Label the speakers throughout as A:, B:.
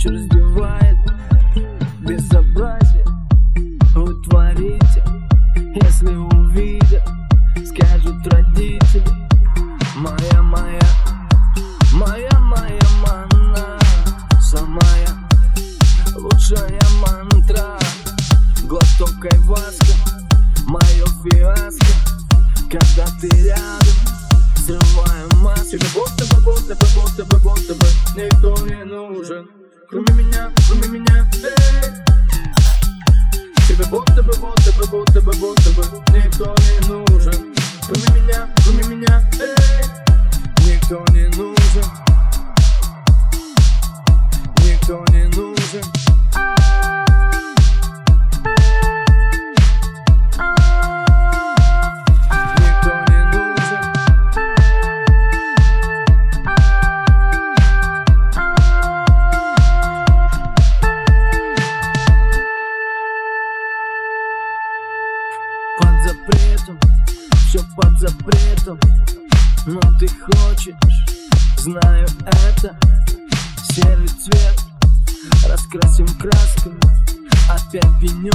A: ночь раздевает. Безобразие вы творите Если увидят, скажут родители. Моя, моя, моя, моя мана Самая лучшая мантра. Глоток айваска, мое фиаско. Когда ты рядом, срываю маску.
B: Тебе будто бы, будто бы, будто Никто не нужен Кроме меня, кроме меня, эй. Тебе будто бы, будто бы, будто бы, будто бы Никто не нужен
A: запретом, все под запретом Но ты хочешь, знаю это Серый цвет, раскрасим красками Опять пенен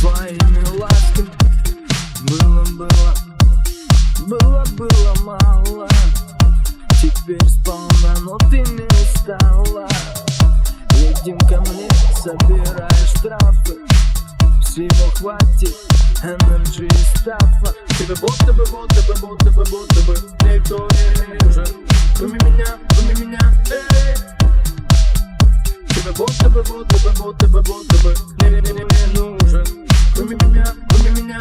A: твоими ласками. Было, было, было, было мало Теперь сполна, но ты не устала Едем ко мне, собирая штрафы Всего хватит и стафа
B: Тебе будто бы, будто бы, будто бы, будто бы Никто не нужен Кроме меня, кроме меня, эй Тебе будто бы, будто бы, будто бы, будто бы Не, не, не, не нужен Кроме меня, кроме меня,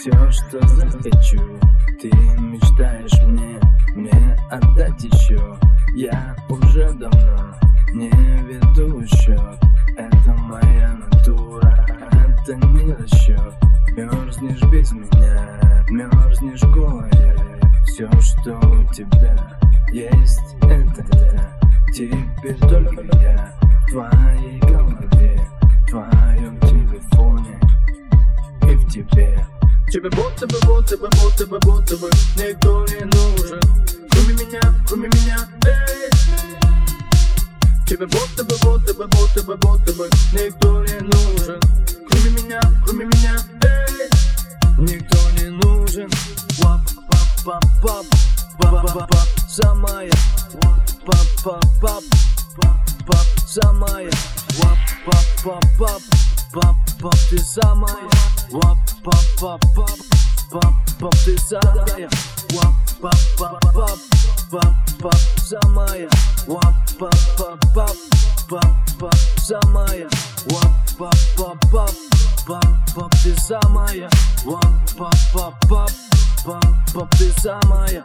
A: все, что захочу. Ты мечтаешь мне, мне отдать еще Я уже давно не веду счет Это моя натура, это не расчет Мерзнешь без меня, мерзнешь голая. Все, что у тебя есть, это я Теперь только я в твоей голове В твоем телефоне и в тебе
B: Тебе будто бы, будто бы, будто бы, будто бы Никто не нужен Кроме меня, кроме меня, эй Тебе будто бы, будто бы, будто бы, будто бы Никто не нужен Кроме меня, кроме меня, эй
A: Никто не нужен пап, пап, пап, пап, пап, пап, самая пап, пап, пап, пап, пап, самая Вап, пап, пап, пап, пап, пап, ты самая пап, пап, пап, пап, пап, ты самая Вап, пап, пап, пап, пап, пап, самая Вап, пап, пап, пап, пап, пап, самая Вап, пап, пап, пап, пап, пап, ты самая Вап, пап, пап, пап, пап, пап, ты самая